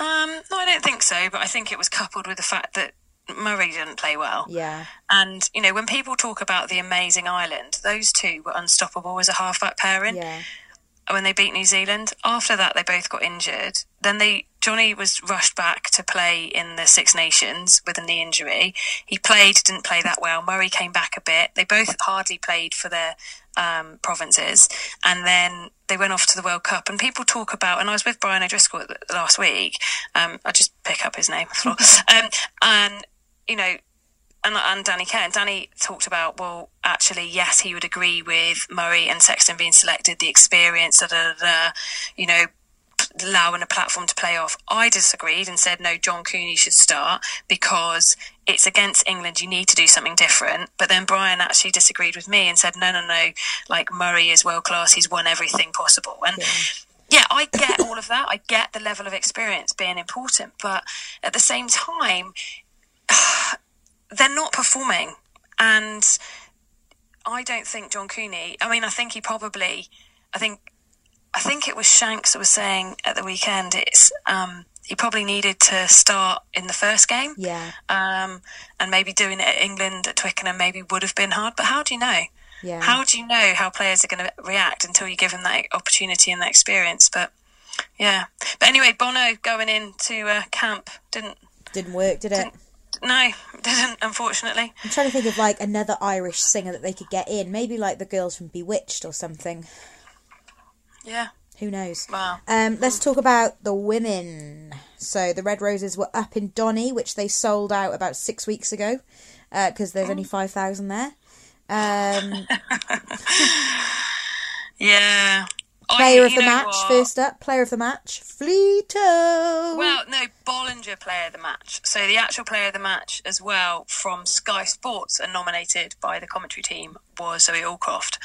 um, no, I don't think so. But I think it was coupled with the fact that Murray didn't play well. Yeah. And you know, when people talk about the amazing Ireland, those two were unstoppable as a halfback pairing. Yeah. when they beat New Zealand. After that, they both got injured. Then they Johnny was rushed back to play in the Six Nations with a knee injury. He played, didn't play that well. Murray came back a bit. They both hardly played for their um, provinces, and then they went off to the World Cup. And people talk about, and I was with Brian O'Driscoll last week. Um, I just pick up his name, [laughs] um, and you know, and, and Danny Care. And Danny talked about, well, actually, yes, he would agree with Murray and Sexton being selected, the experience, da, da, da, da, you know, allowing a platform to play off. I disagreed and said, no, John Cooney should start because it's against England. You need to do something different. But then Brian actually disagreed with me and said, no, no, no, like Murray is world class. He's won everything possible. And yeah, I get all of that. I get the level of experience being important. But at the same time, [sighs] they're not performing. And I don't think John Cooney, I mean, I think he probably, I think, I think it was Shanks that was saying at the weekend, it's, um, he probably needed to start in the first game. Yeah. Um, and maybe doing it at England at Twickenham maybe would have been hard. But how do you know? Yeah. How do you know how players are going to react until you give them that opportunity and that experience? But yeah. But anyway, Bono going into uh, camp didn't. Didn't work, did it? No, [laughs] didn't. Unfortunately. I'm trying to think of like another Irish singer that they could get in. Maybe like the girls from Bewitched or something. Yeah. Who knows? Wow. Um, let's talk about the women. So the Red Roses were up in Donny, which they sold out about six weeks ago because there's only five thousand there. Um, [laughs] Yeah. player I- of the match, what? first up. Player of the match, Fleeto. Well, no, Bollinger player of the match. So the actual player of the match as well from Sky Sports and nominated by the commentary team was Zoe Aldcroft.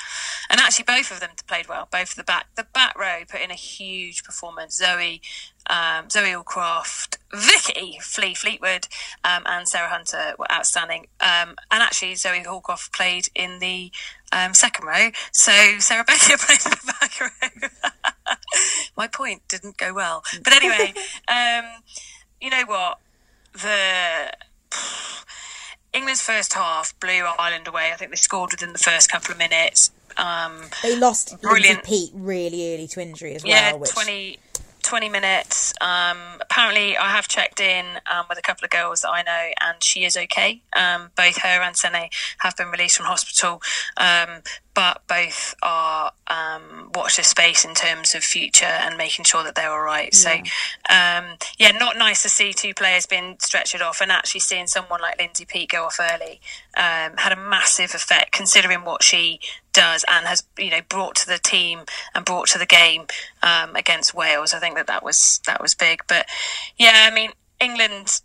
And actually both of them played well, both of the back the back row put in a huge performance. Zoe um, Zoe Aldcroft, Vicky Flea Fleetwood, um, and Sarah Hunter were outstanding. Um, and actually Zoe Aldcroft played in the um, second row. So Sarah Beckett [laughs] played in the back row. [laughs] My point didn't go well. [laughs] But anyway, um, you know what? The [sighs] England's first half blew Ireland away. I think they scored within the first couple of minutes. Um, they lost Lindsay brilliant. Peat really early to injury as well. yeah, which... 20, 20 minutes. Um, apparently, I have checked in um, with a couple of girls that I know, and she is okay. Um, both her and Sene have been released from hospital, um, but both are um, watch this space in terms of future and making sure that they're all right. So, um, yeah, not nice to see two players being stretchered off, and actually seeing someone like Lindsay Peat go off early um, had a massive effect, considering what she does and has you know brought to the team and brought to the game um, against Wales. I think that that was that was big. But yeah, I mean England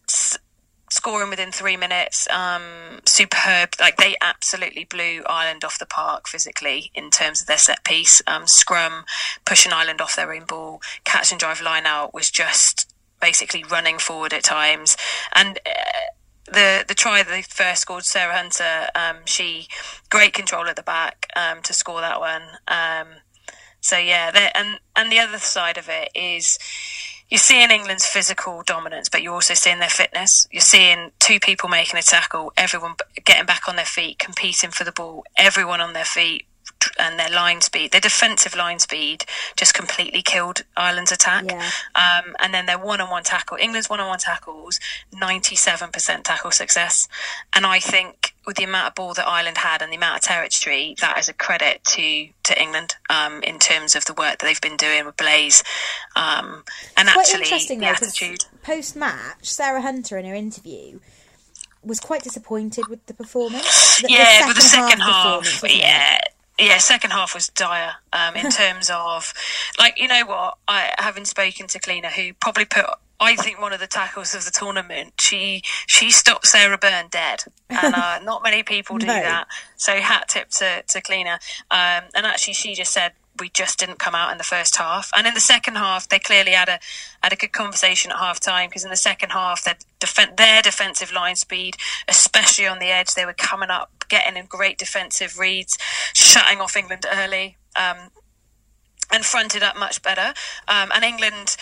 scoring within three minutes. Um, superb. Like they absolutely blew Ireland off the park physically in terms of their set piece. Um, scrum, pushing Ireland off their own ball, catch and drive line out was just basically running forward at times. And uh, the the try they first scored, Sarah Hunter, um, she great control at the back um, to score that one. Um, so yeah, and and the other side of it is you're seeing England's physical dominance, but you're also seeing their fitness. You're seeing two people making a tackle, everyone getting back on their feet, competing for the ball, everyone on their feet, and their line speed, their defensive line speed, just completely killed Ireland's attack. Yeah. Um, and then their one-on-one tackle, England's one-on-one tackles, ninety-seven percent tackle success. And I think with the amount of ball that Ireland had and the amount of territory, that is a credit to to England um, in terms of the work that they've been doing with Blaze. Um, and it's actually, interesting, the though, attitude. Post-match, Sarah Hunter in her interview was quite disappointed with the performance. The, yeah, the the second half, half, yeah. Yeah, second half was dire um, in [laughs] terms of, like, you know what? I having spoken to Cleaner, who probably put, I think, one of the tackles of the tournament. She she stopped Sarah Bern dead, and uh, [laughs] not many people do no. that. So hat tip to to Cleaner, um, and actually, she just said we just didn't come out in the first half. And in the second half, they clearly had a had a good conversation at half time because in the second half, their, def- their defensive line speed, especially on the edge, they were coming up, getting in great defensive reads, shutting off England early, um, and fronted up much better. Um, and England.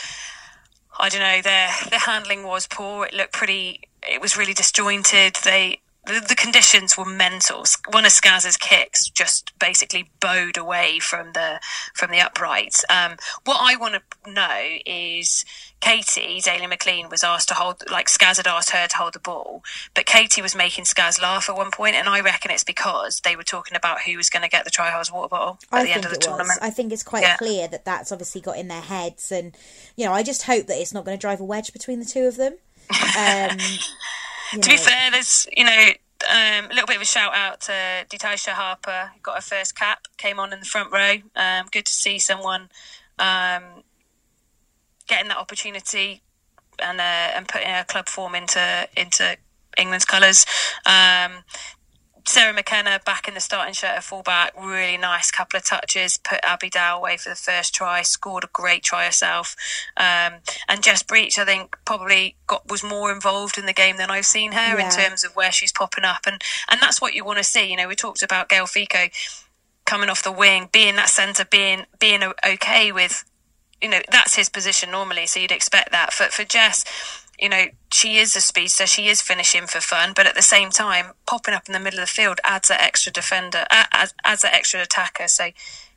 I don't know. Their their handling was poor. It looked pretty. It was really disjointed. They the, the, conditions were mental. One of Skaz's kicks just basically bowed away from the from the uprights. Um, what I want to know is Katie Daly McLean was asked to hold, like Skaz had asked her to hold the ball, but Katie was making Skaz laugh at one point, and I reckon it's because they were talking about who was going to get the Try Hards water bottle at I the end of the tournament. Was. I think it's quite yeah. clear that that's obviously got in their heads, and you know, I just hope that it's not going to drive a wedge between the two of them. [laughs] Um, [laughs] to be fair, there's you know um, a little bit of a shout out to Detysha Harper, who got her first cap, came on in the front row. Um, good to see someone um, getting that opportunity and uh, and putting a club form into into England's colours. Sarah McKenna back in the starting shirt at fullback, really nice couple of touches, put Abby Dow away for the first try, scored a great try herself. Um, and Jess Breach, I think, probably got was more involved in the game than I've seen her yeah. in terms of where she's popping up. And, and that's what you want to see. You know, we talked about Gael Fickou coming off the wing, being that centre, being being okay with, you know, that's his position normally. So you'd expect that. For, for Jess, you know, she is a speedster, she is finishing for fun, but at the same time, popping up in the middle of the field adds that extra defender, uh, adds, adds that extra attacker. So,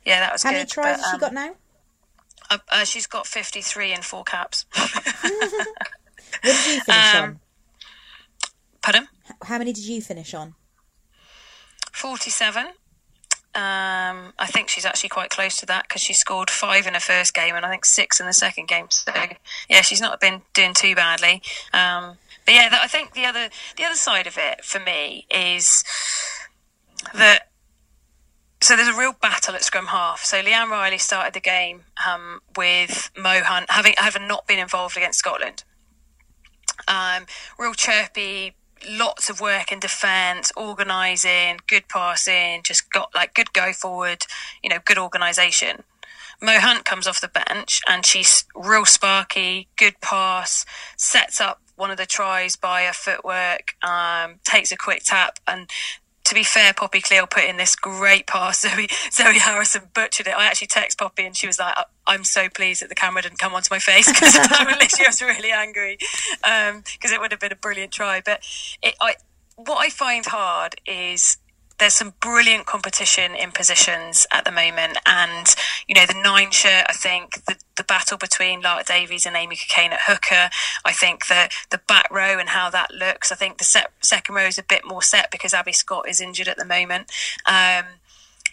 yeah, that was How good. How many tries but, has she got now? Uh, uh, she's got 53 in four caps. [laughs] what did you finish um, on? Pardon? How many did you finish on? 47. Um, I think she's actually quite close to that because she scored five in her first game and I think six in the second game. So yeah, she's not been doing too badly. Um, but yeah, I think the other the other side of it for me is that so there's a real battle at scrum half. So Leanne Riley started the game um, with Mo Hunt having having not been involved against Scotland. Um, real chirpy, lots of work in defence, organising, good passing, just got like good go forward, you know, good organisation. Mo Hunt comes off the bench and she's real sparky, good pass, sets up one of the tries by her footwork, um, takes a quick tap, and to be fair, Poppy Cleall put in this great pass. [laughs] Zoe, Zoe Harrison butchered it. I actually text Poppy and she was like, I'm so pleased that the camera didn't come onto my face [laughs] because [laughs] apparently she was really angry because um, it would have been a brilliant try. But it, I, what I find hard is there's some brilliant competition in positions at the moment. And, you know, the nine shirt, I think the, the battle between Lark Davies and Amy Cokayne at hooker, I think the, the back row and how that looks, I think the set, second row is a bit more set because Abbie Scott is injured at the moment. Um,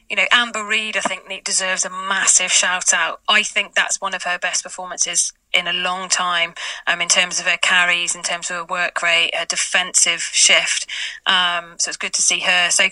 you know, Amber Reed, I think, deserves a massive shout out. I think that's one of her best performances in a long time um, in terms of her carries, in terms of her work rate, her defensive shift. Um, so it's good to see her. So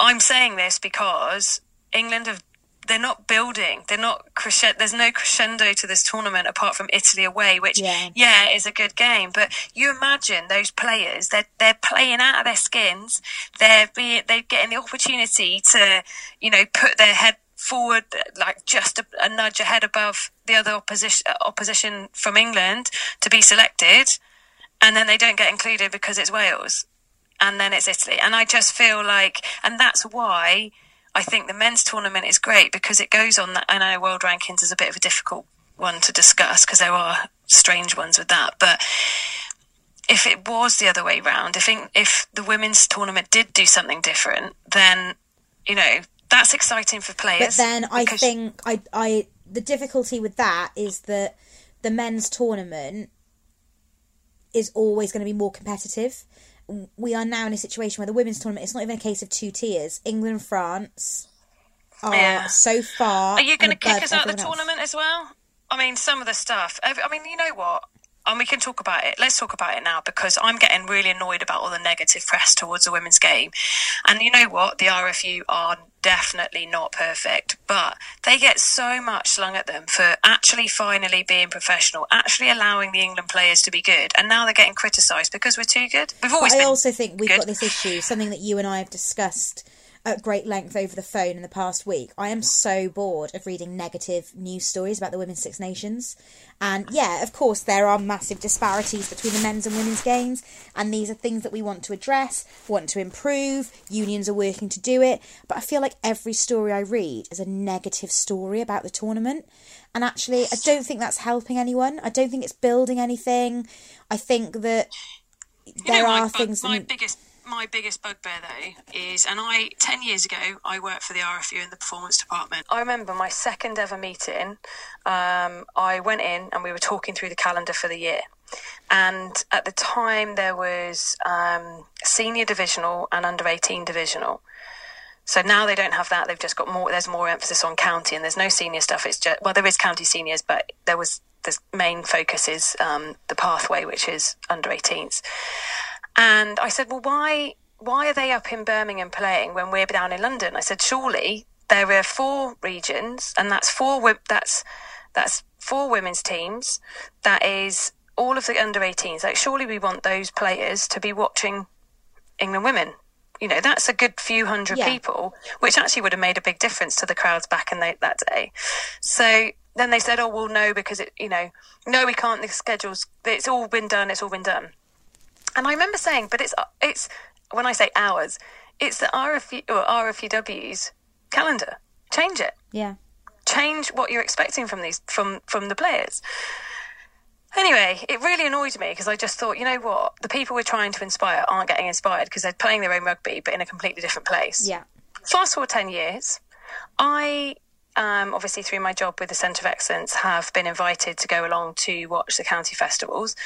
I'm saying this because England have they're not building. They're not crescendo. There's no crescendo to this tournament apart from Italy away, which yeah. yeah, is a good game. But you imagine those players. They're they're playing out of their skins. They're being they're getting the opportunity to you know put their head forward like just a, a nudge ahead above the other opposition uh, opposition from England to be selected, and then they don't get included because it's Wales, and then it's Italy. And I just feel like, and that's why I think the men's tournament is great because it goes on that. I know world rankings is a bit of a difficult one to discuss because there are strange ones with that, but if it was the other way round, if if the women's tournament did do something different, then you know that's exciting for players. But then I think I I the difficulty with that is that the men's tournament is always going to be more competitive we are now in a situation where the women's tournament it's not even a case of two tiers. England, France are yeah. so far. Are you going to kick us out of the tournament as well? I mean, some of the stuff. I mean, you know what? And we can talk about it. Let's talk about it now because I'm getting really annoyed about all the negative press towards the women's game. And you know what? The RFU are definitely not perfect, but they get so much slung at them for actually finally being professional, actually allowing the England players to be good. And now they're getting criticised because we're too good. We've always but I also think we've good. got this issue, something that you and I have discussed at great length over the phone in the past week. I am so bored of reading negative news stories about the Women's Six Nations. And yeah, of course, there are massive disparities between the men's and women's games, and these are things that we want to address, want to improve. Unions are working to do it, but I feel like every story I read is a negative story about the tournament. And actually, I don't think that's helping anyone. I don't think it's building anything. I think that there know, are my, things. My biggest my biggest bugbear though is, and I, 10 years ago, I worked for the RFU in the performance department. I remember my second ever meeting, um, I went in and we were talking through the calendar for the year. And at the time, there was um, senior divisional and under 18 divisional. So now they don't have that. They've just got more. There's more emphasis on county, and there's no senior stuff. It's just well, there is county seniors, but there was the main focus is um, the pathway, which is under 18s. And I said, well, why why are they up in Birmingham playing when we're down in London? I said, surely there are four regions, and that's four that's that's four women's teams. That is all of the under 18s. Like, surely we want those players to be watching England women. You know, that's a good few hundred yeah. people, which actually would have made a big difference to the crowds back in the, that day. So then they said, oh, well, no, because it, you know, no, we can't, the schedules, it's all been done, it's all been done. And I remember saying, but it's it's when I say hours, it's the RFU or RFUW's calendar. Change it. Yeah. Change what you're expecting from these from from the players. Anyway, it really annoyed me because I just thought, you know what, the people we're trying to inspire aren't getting inspired because they're playing their own rugby, but in a completely different place. Yeah. Fast forward ten years, I um, obviously through my job with the Centre of Excellence, have been invited to go along to watch the county festivals.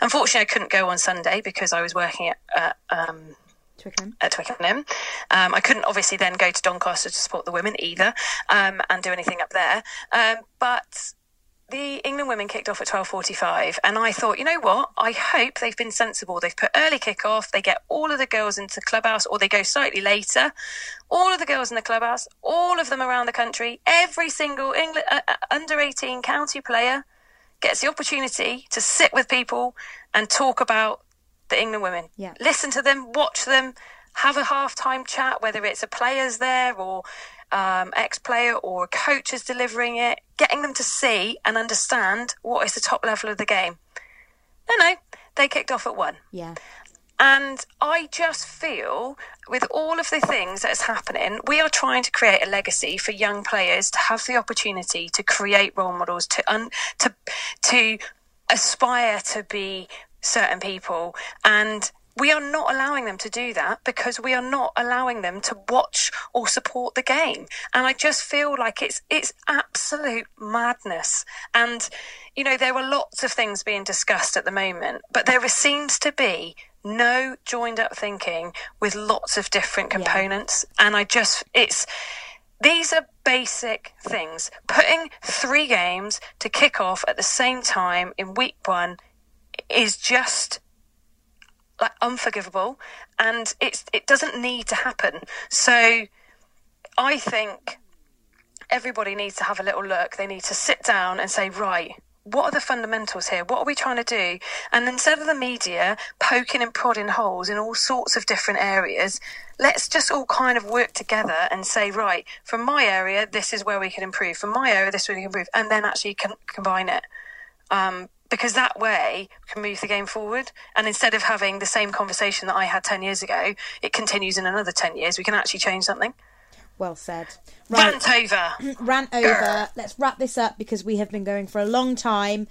Unfortunately, I couldn't go on Sunday because I was working at. um, Twickenham. At Twickenham. Um, I couldn't obviously then go to Doncaster to support the women either um, and do anything up there. Um, but the England women kicked off at 12:45 and I thought, you know what? I hope they've been sensible. They've put early kick-off, they get all of the girls into the clubhouse or they go slightly later. All of the girls in the clubhouse, all of them around the country, every single England uh, uh under 18 county player gets the opportunity to sit with people and talk about the England women. Yeah. Listen to them, watch them, have a half-time chat whether it's a players there or um, ex player or a coach is delivering it, getting them to see and understand what is the top level of the game. No, no, they kicked off at one. Yeah. And I just feel, with all of the things that's happening, we are trying to create a legacy for young players to have the opportunity to create role models, to un, to to aspire to be certain people, and we are not allowing them to do that because we are not allowing them to watch or support the game. And I just feel like it's it's absolute madness. And you know, there are lots of things being discussed at the moment, but there seems to be no joined up thinking with lots of different components. Yeah. And I just it's these are basic things. Putting three games to kick off at the same time in week one is just like unforgivable, and it's it doesn't need to happen. So, I think everybody needs to have a little look. They need to sit down and say, right, what are the fundamentals here? What are we trying to do? And instead of the media poking and prodding holes in all sorts of different areas, let's just all kind of work together and say, right, from my area, this is where we can improve. From my area, this is where we can improve. And then actually combine it. Um, because that way we can move the game forward. And instead of having the same conversation that I had 10 years ago, it continues in another 10 years. We can actually change something. Well said. Rant over. [clears throat] Rant over. Let's wrap this up because we have been going for a long time.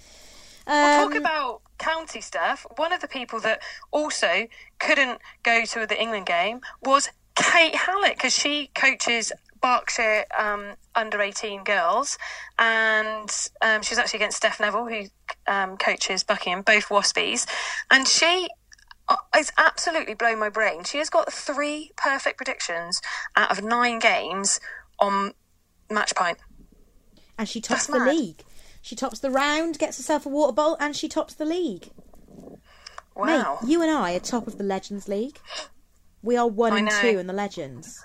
We'll Um, talk about county stuff. One of the people that also couldn't go to the England game was Kate Hallett because she coaches Berkshire um, under 18 girls, and um, she's actually against Steph Neville, who um, coaches Buckingham, both Waspies, and she. uh, It's absolutely blown my brain. She has got three perfect predictions out of nine games on Match Point. and she tops That's the mad. league. She tops the round, gets herself a water bowl, and she tops the league. Wow. Mate, you and I are top of the Legends League. We are one I and know. two in the Legends.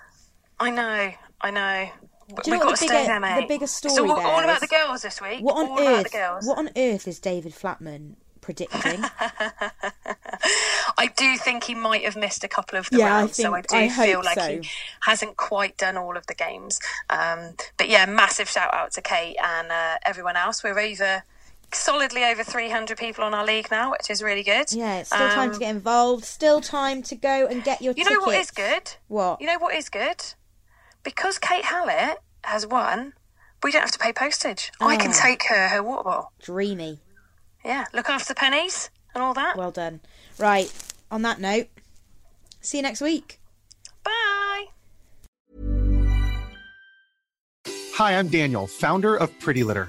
I know, I know. Do you We've know what the bigger- there, the bigger story So all, there all about the girls this week. What on all about earth? the girls. What on earth is David Flatman predicting? [laughs] I do think he might have missed a couple of the Yeah, I rounds, so I do I feel like so. he hasn't quite done all of the games. Um, but yeah, massive shout out to Kate and uh, everyone else. We're over solidly over 300 people on our league now, which is really good. yeah, it's still time Um, to get involved. Still time to go and get your You tickets. know what is good? What? You know what is good? Because Kate Hallett has won, we don't have to pay postage. I can Ah. take her her water bottle. Dreamy. Yeah, look after the pennies and all that. Well done. Right. On that note, see you next week. Bye. Hi, I'm Daniel, founder of Pretty Litter.